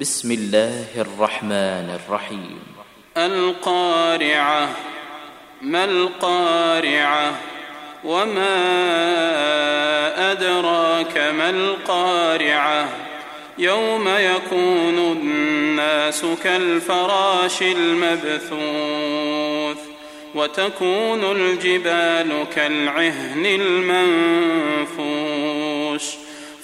بسم الله الرحمن الرحيم. القارعة ما القارعة؟ وما أدراك ما القارعة؟ يوم يكون الناس كالفراش المبثوث وتكون الجبال كالعهن المنفوش